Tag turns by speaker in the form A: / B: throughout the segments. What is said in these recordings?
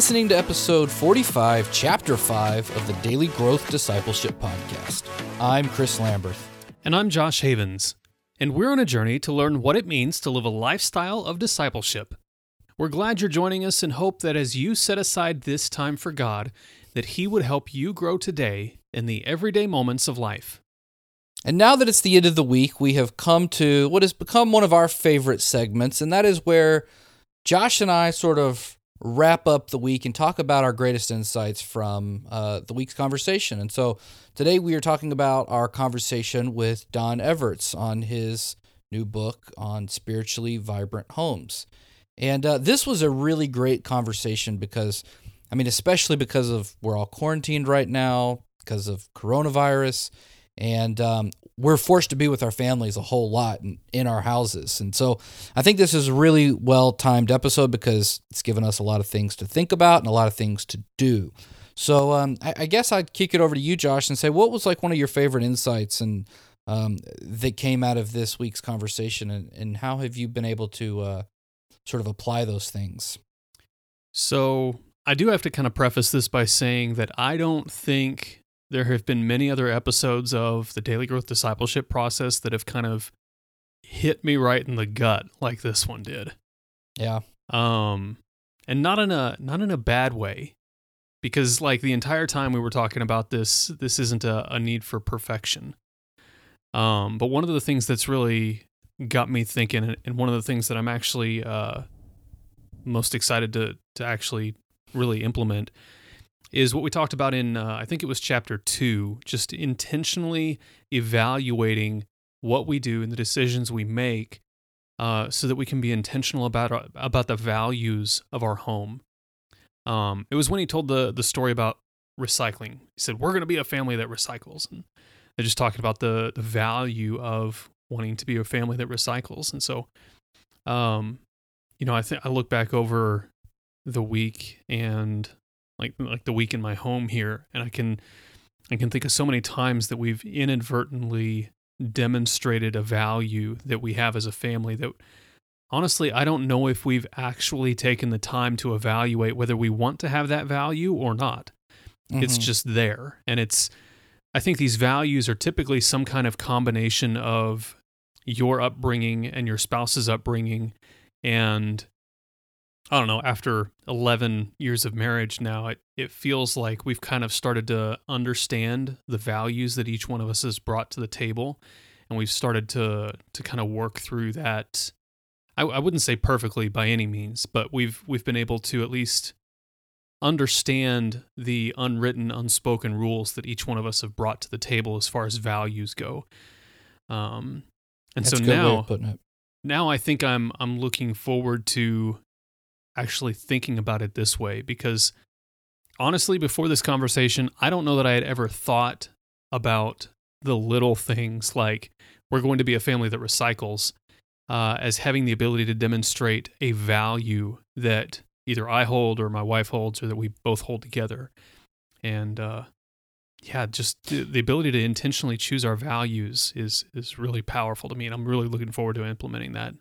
A: listening to episode 45, chapter 5 of the Daily Growth Discipleship Podcast. I'm Chris Lamberth.
B: And I'm Josh Havens. And we're on a journey to learn what it means to live a lifestyle of discipleship. We're glad you're joining us and hope that as you set aside this time for God, that He would help you grow today in the everyday moments of life.
A: And now that it's the end of the week, we have come to what has become one of our favorite segments, and that is where Josh and I sort of wrap up the week and talk about our greatest insights from uh, the week's conversation. And so today we are talking about our conversation with Don Everts on his new book on spiritually vibrant homes. And uh, this was a really great conversation because, I mean, especially because of we're all quarantined right now because of coronavirus and um, we're forced to be with our families a whole lot in, in our houses. And so I think this is a really well timed episode because it's given us a lot of things to think about and a lot of things to do. So um, I, I, guess I'd kick it over to you, Josh, and say what was like one of your favorite insights and um, that came out of this week's conversation, and, and how have you been able to uh, sort of apply those things?
B: So I do have to kind of preface this by saying that I don't think there have been many other episodes of the daily growth discipleship process that have kind of hit me right in the gut like this one did.
A: Yeah.
B: Um and not in a not in a bad way because like the entire time we were talking about this this isn't a, a need for perfection. Um but one of the things that's really got me thinking and one of the things that I'm actually uh most excited to to actually really implement is what we talked about in, uh, I think it was chapter two, just intentionally evaluating what we do and the decisions we make uh, so that we can be intentional about, uh, about the values of our home. Um, it was when he told the, the story about recycling. He said, We're going to be a family that recycles. And they're just talking about the, the value of wanting to be a family that recycles. And so, um, you know, I think I look back over the week and like like the week in my home here, and I can I can think of so many times that we've inadvertently demonstrated a value that we have as a family that honestly I don't know if we've actually taken the time to evaluate whether we want to have that value or not. Mm-hmm. It's just there, and it's I think these values are typically some kind of combination of your upbringing and your spouse's upbringing and I don't know, after 11 years of marriage now, it, it feels like we've kind of started to understand the values that each one of us has brought to the table. And we've started to, to kind of work through that. I, I wouldn't say perfectly by any means, but we've, we've been able to at least understand the unwritten, unspoken rules that each one of us have brought to the table as far as values go. Um, and
A: That's
B: so now, now I think I'm I'm looking forward to actually thinking about it this way because honestly, before this conversation, I don't know that I had ever thought about the little things like we're going to be a family that recycles uh, as having the ability to demonstrate a value that either I hold or my wife holds or that we both hold together. And uh, yeah, just the ability to intentionally choose our values is is really powerful to me, and I'm really looking forward to implementing that.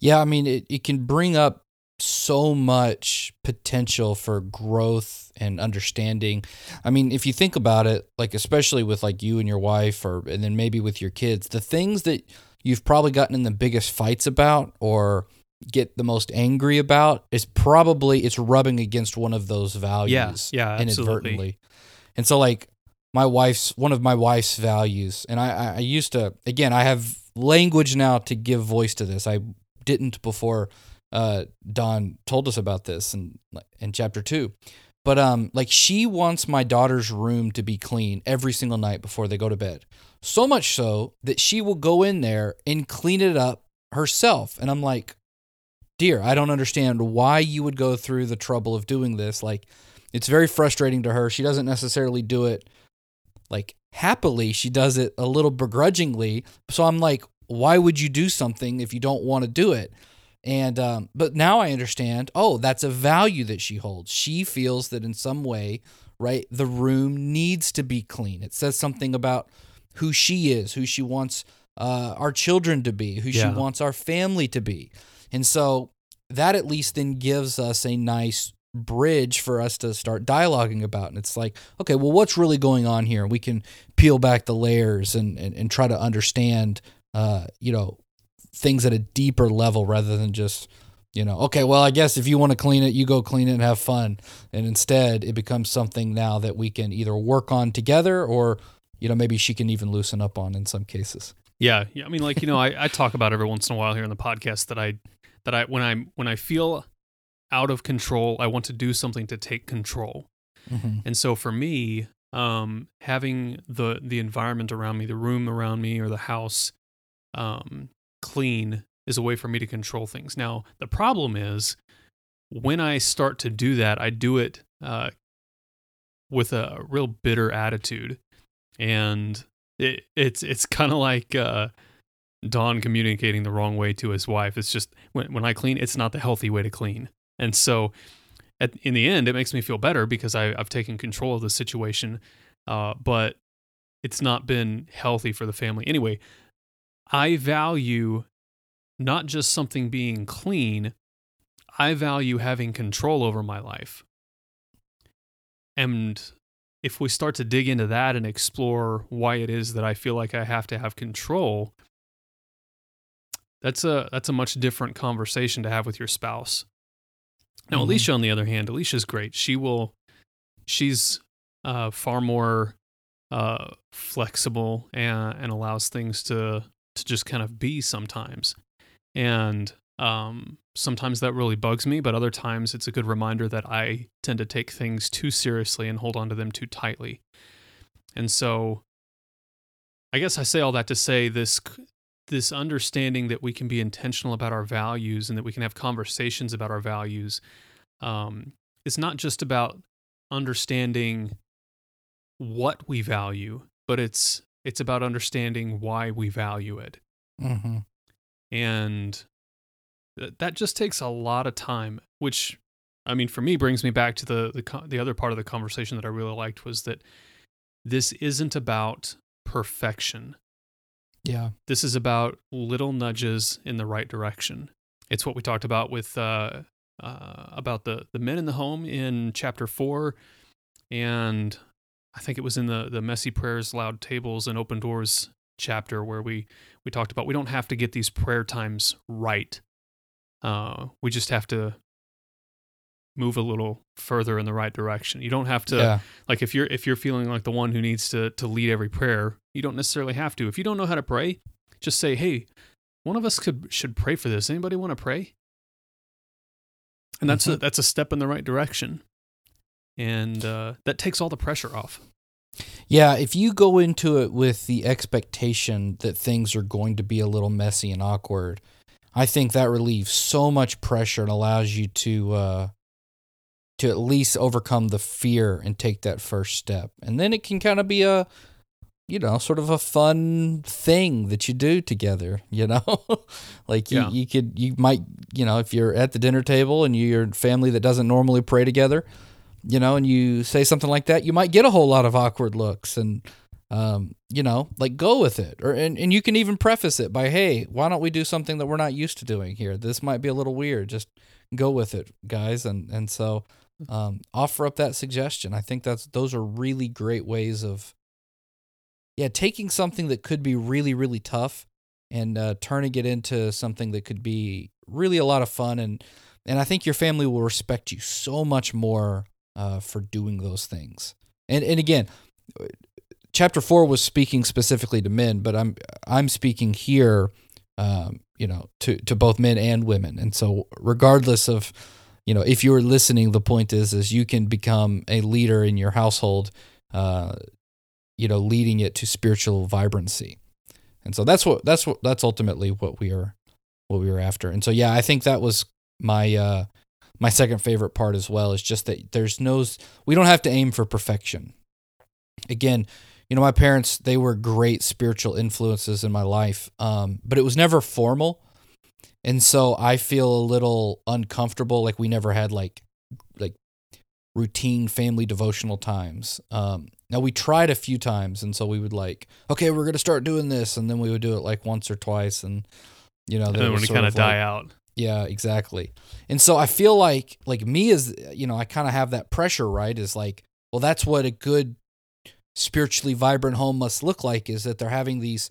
A: Yeah, I mean, it, it can bring up so much potential for growth and understanding. I mean, if you think about it, like especially with like you and your wife or and then maybe with your kids, the things that you've probably gotten in the biggest fights about or get the most angry about is probably it's rubbing against one of those values
B: yeah, yeah, inadvertently. Absolutely.
A: And so like my wife's one of my wife's values and I I used to again, I have language now to give voice to this. I didn't before uh, Don told us about this in in chapter two. But um, like she wants my daughter's room to be clean every single night before they go to bed. So much so that she will go in there and clean it up herself. And I'm like, dear, I don't understand why you would go through the trouble of doing this. Like, it's very frustrating to her. She doesn't necessarily do it like happily. She does it a little begrudgingly. So I'm like, why would you do something if you don't want to do it? And um, but now I understand. Oh, that's a value that she holds. She feels that in some way, right, the room needs to be clean. It says something about who she is, who she wants uh, our children to be, who yeah. she wants our family to be, and so that at least then gives us a nice bridge for us to start dialoguing about. And it's like, okay, well, what's really going on here? We can peel back the layers and, and, and try to understand, uh, you know, things at a deeper level rather than just, you know, okay, well, I guess if you want to clean it, you go clean it and have fun. And instead, it becomes something now that we can either work on together or, you know, maybe she can even loosen up on in some cases.
B: Yeah, yeah. I mean, like you know, I, I talk about every once in a while here in the podcast that I that I when I when I feel out of control, I want to do something to take control.
A: Mm-hmm.
B: And so for me, um, having the the environment around me, the room around me, or the house um, clean is a way for me to control things. Now the problem is when I start to do that, I do it uh, with a real bitter attitude, and it, it's it's kind of like uh, Don communicating the wrong way to his wife. It's just when when I clean, it's not the healthy way to clean, and so at, in the end, it makes me feel better because I, I've taken control of the situation, uh, but it's not been healthy for the family anyway. I value not just something being clean. I value having control over my life. And if we start to dig into that and explore why it is that I feel like I have to have control, that's a that's a much different conversation to have with your spouse. Now,
A: Mhm.
B: Alicia, on the other hand, Alicia's great. She will, she's uh, far more uh, flexible and, and allows things to to just kind of be sometimes. And um, sometimes that really bugs me, but other times it's a good reminder that I tend to take things too seriously and hold on to them too tightly. And so, I guess I say all that to say this this understanding that we can be intentional about our values and that we can have conversations about our values um, is not just about understanding what we value, but it's it's about understanding why we value it
A: Mm-hmm.
B: and th- that just takes a lot of time which i mean for me brings me back to the the, the other part of the conversation that i really liked was that this isn't about perfection
A: Yeah.
B: this is about little nudges in the right direction it's what we talked about with uh, uh, about the the men in the home in chapter four and i think it was in the the messy prayers loud tables and open doors chapter where we we talked about we don't have to get these prayer times right. Uh, we just have to move a little further in the right direction. You don't have to
A: yeah.
B: like if you're if you're feeling like the one who needs to to lead every prayer you don't necessarily have to. If you don't know how to pray just say hey one of us could should pray for this. Anybody want to pray? And that's a
A: Mhm.
B: that's a step in the right direction and uh, that takes all the pressure off
A: Yeah, if you go into it with the expectation that things are going to be a little messy and awkward, I think that relieves so much pressure and allows you to uh, to at least overcome the fear and take that first step. And then it can kind of be a you know, sort of a fun thing that you do together, you know? like you,
B: Yeah.
A: you could you might, you know, if you're at the dinner table and you're a family that doesn't normally pray together, you know, and you say something like that, you might get a whole lot of awkward looks and um, you know, like go with it. Or and, and you can even preface it by, hey, why don't we do something that we're not used to doing here? This might be a little weird. Just go with it, guys. And and so um, offer up that suggestion. I think that's those are really great ways of yeah, taking something that could be really, really tough and uh, turning it into something that could be really a lot of fun and and I think your family will respect you so much more uh, for doing those things. And and again, chapter four was speaking specifically to men, but I'm I'm speaking here, um, you know, to to both men and women. And so, regardless of, you know, if you're listening, the point is is you can become a leader in your household, uh, you know, leading it to spiritual vibrancy. And so that's what that's what that's ultimately what we are what we were after. And so yeah, I think that was my uh my second favorite part as well is just that there's no we don't have to aim for perfection. Again, you know, my parents they were great spiritual influences in my life, um, but it was never formal, and so I feel a little uncomfortable. Like we never had like like routine family devotional times. Um, now we tried a few times, and so we would like, okay, we're gonna start doing this, and then we would do it like once or twice, and you know,
B: and then when it kind
A: of
B: of die
A: like-
B: out
A: Yeah, exactly. And so I feel like like me as you know, I kind of have that pressure, right? Is like, well, that's what a good spiritually vibrant home must look like is that they're having these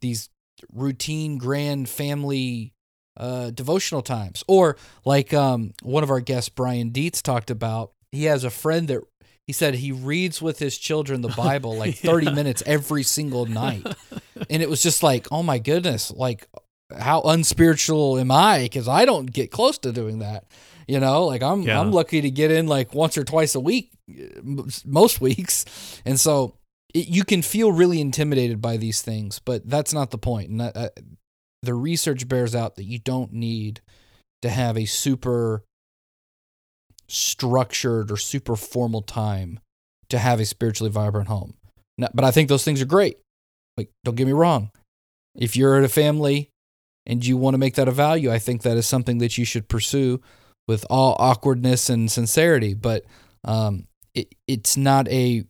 A: these routine grand family uh devotional times. Or like um one of our guests Brian Dietz talked about, he has a friend that he said he reads with his children the Bible like 30
B: Yeah.
A: minutes every single night. And it was just like, oh my goodness, like how unspiritual am I? Because I don't get close to doing that. You know, like I'm
B: Yeah.
A: I'm lucky to get in like once or twice a week, most weeks, and so it, you can feel really intimidated by these things, but that's not the point. And uh, the research bears out that you don't need to have a super structured or super formal time to have a spiritually vibrant home. Now, but I think those things are great. Like, don't get me wrong. If you're a family and you want to make that a value, I think that is something that you should pursue with all awkwardness and sincerity. But um, it, it's not a.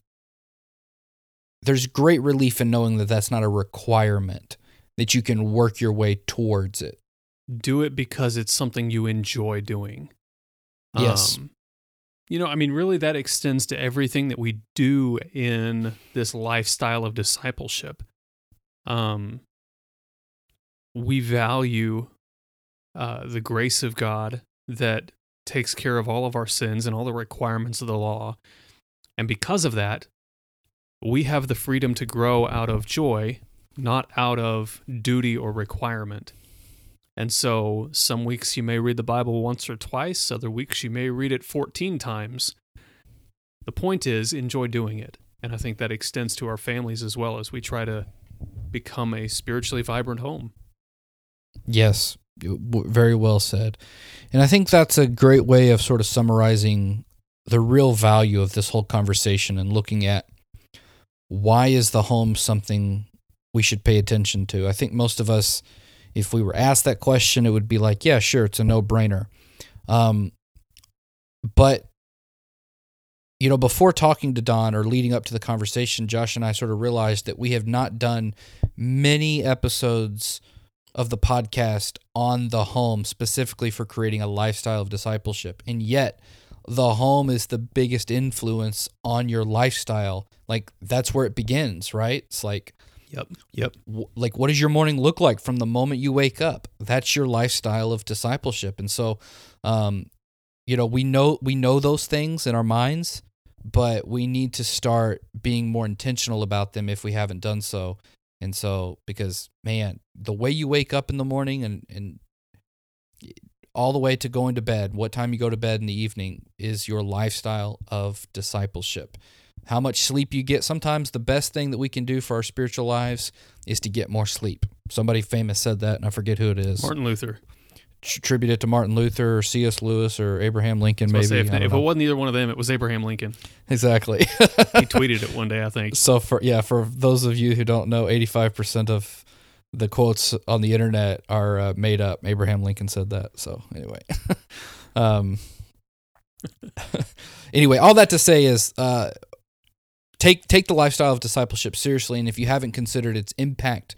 A: There's great relief in knowing that that's not a requirement, that you can work your way towards it.
B: do it because it's something you enjoy doing.
A: Yes.
B: Um, you know, I mean, really, that extends to everything that we do in this lifestyle of discipleship. Um, we value uh, the grace of God that takes care of all of our sins and all the requirements of the law. And because of that, we have the freedom to grow out of joy, not out of duty or requirement. And so some weeks you may read the Bible once or twice, other weeks you may read it 14 times. The point is, enjoy doing it. And I think that extends to our families as well as we try to become a spiritually vibrant home.
A: Yes, very well said. And I think that's a great way of sort of summarizing the real value of this whole conversation and looking at why is the home something we should pay attention to. I think most of us, if we were asked that question, it would be like, yeah, sure, it's a no brainer. Um, but you know, before talking to Don or leading up to the conversation, Josh and I sort of realized that we have not done many episodes of the podcast on the home specifically for creating a lifestyle of discipleship. And yet, the home is the biggest influence on your lifestyle. Like that's where it begins, right? It's like
B: Yep. Yep.
A: w- like what does your morning look like from the moment you wake up that's your lifestyle of discipleship and so um you know we know we know those things in our minds but we need to start being more intentional about them if we haven't done so and so because man the way you wake up in the morning and and all the way to going to bed what time you go to bed in the evening is your lifestyle of discipleship. How much sleep you get sometimes the best thing that we can do for our spiritual lives is to get more sleep. Somebody famous said that and i forget who it is.
B: Martin Luther.
A: Tr- attribute it to martin luther or cs lewis or abraham lincoln maybe
B: say if, if it wasn't either one of them, it was Abraham Lincoln.
A: exactly.
B: He tweeted it one day, I think.
A: so for yeah for those of you who don't know 85% of the quotes on the internet are uh, made up. Abraham lincoln said that so anyway. Um anyway all that to say is uh take take the lifestyle of discipleship seriously and if you haven't considered its impact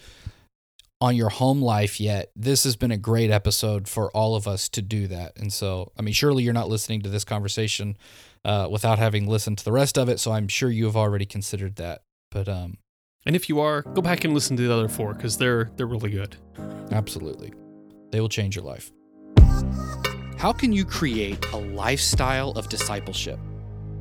A: on your home life yet this has been a great episode for all of us to do that. And so i mean surely you're not listening to this conversation uh, without having listened to the rest of it. So i'm sure you have already considered that. But um
B: And if you are, go back and listen to the other four because they're they're really good.
A: absolutely. They will change your life. How can you create a lifestyle of discipleship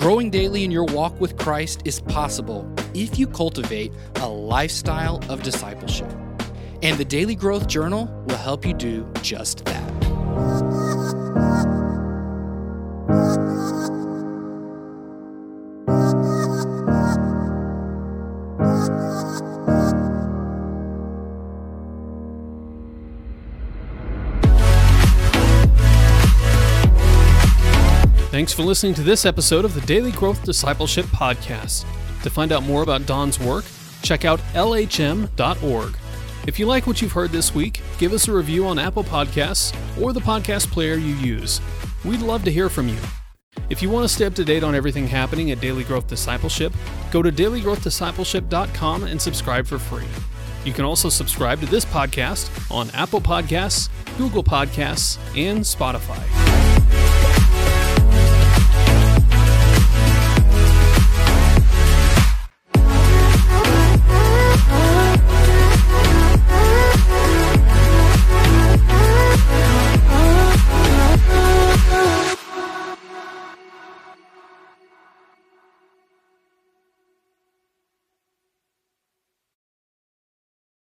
A: Growing daily in your walk with Christ is possible if you cultivate a lifestyle of discipleship. And the Daily Growth Journal will help you do just that.
B: Thanks for listening to this episode of the Daily Growth Discipleship Podcast. To find out more about Don's work, check out lhm.org. If you like what you've heard this week, give us a review on Apple Podcasts or the podcast player you use. We'd love to hear from you. If you want to stay up to date on everything happening at Daily Growth Discipleship, go to dailygrowthdiscipleship.com and subscribe for free. You can also subscribe to this podcast on Apple Podcasts, Google Podcasts, and Spotify.